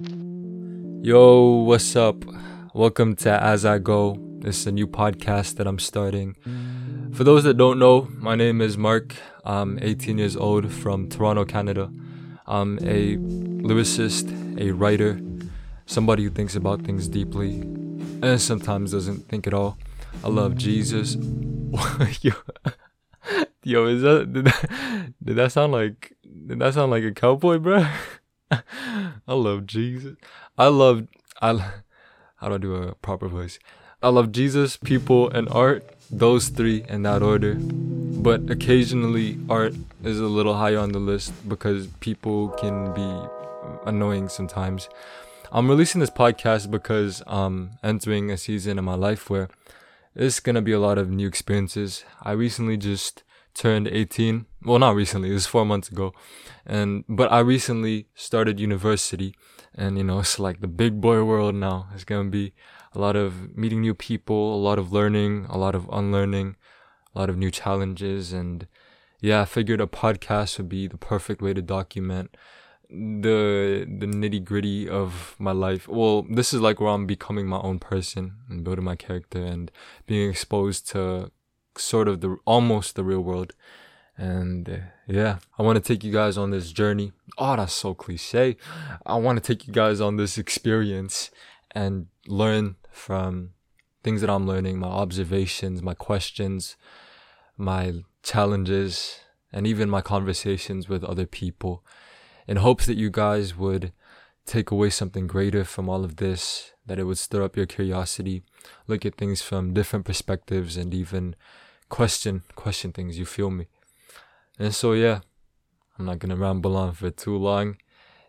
Yo, what's up? Welcome to As I Go. This is a new podcast that I'm starting. For those that don't know, my name is Mark. I'm 18 years old from Toronto, Canada. I'm a lyricist, a writer, somebody who thinks about things deeply and sometimes doesn't think at all. I love Jesus. yo, yo, is that did, that did that sound like did that sound like a cowboy, bro? I love Jesus. I love I how do I do a proper voice? I love Jesus, people, and art. Those three in that order. But occasionally, art is a little higher on the list because people can be annoying sometimes. I'm releasing this podcast because I'm entering a season in my life where it's gonna be a lot of new experiences. I recently just turned 18. Well, not recently. It was four months ago, and but I recently started university, and you know it's like the big boy world now. It's gonna be a lot of meeting new people, a lot of learning, a lot of unlearning, a lot of new challenges, and yeah, I figured a podcast would be the perfect way to document the the nitty gritty of my life. Well, this is like where I'm becoming my own person and building my character and being exposed to sort of the almost the real world. And uh, yeah, I want to take you guys on this journey. Oh, that's so cliche. I want to take you guys on this experience and learn from things that I'm learning, my observations, my questions, my challenges, and even my conversations with other people in hopes that you guys would take away something greater from all of this, that it would stir up your curiosity, look at things from different perspectives and even question question things, you feel me? And so yeah, I'm not gonna ramble on for too long.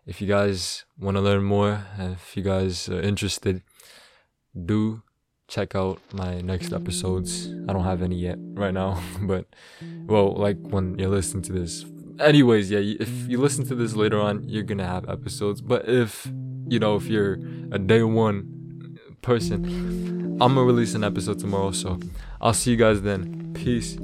If you guys want to learn more, if you guys are interested, do check out my next episodes. I don't have any yet right now, but well, like when you're listening to this. Anyways, yeah, if you listen to this later on, you're gonna have episodes. But if you know, if you're a day one person, I'm gonna release an episode tomorrow. So I'll see you guys then. Peace.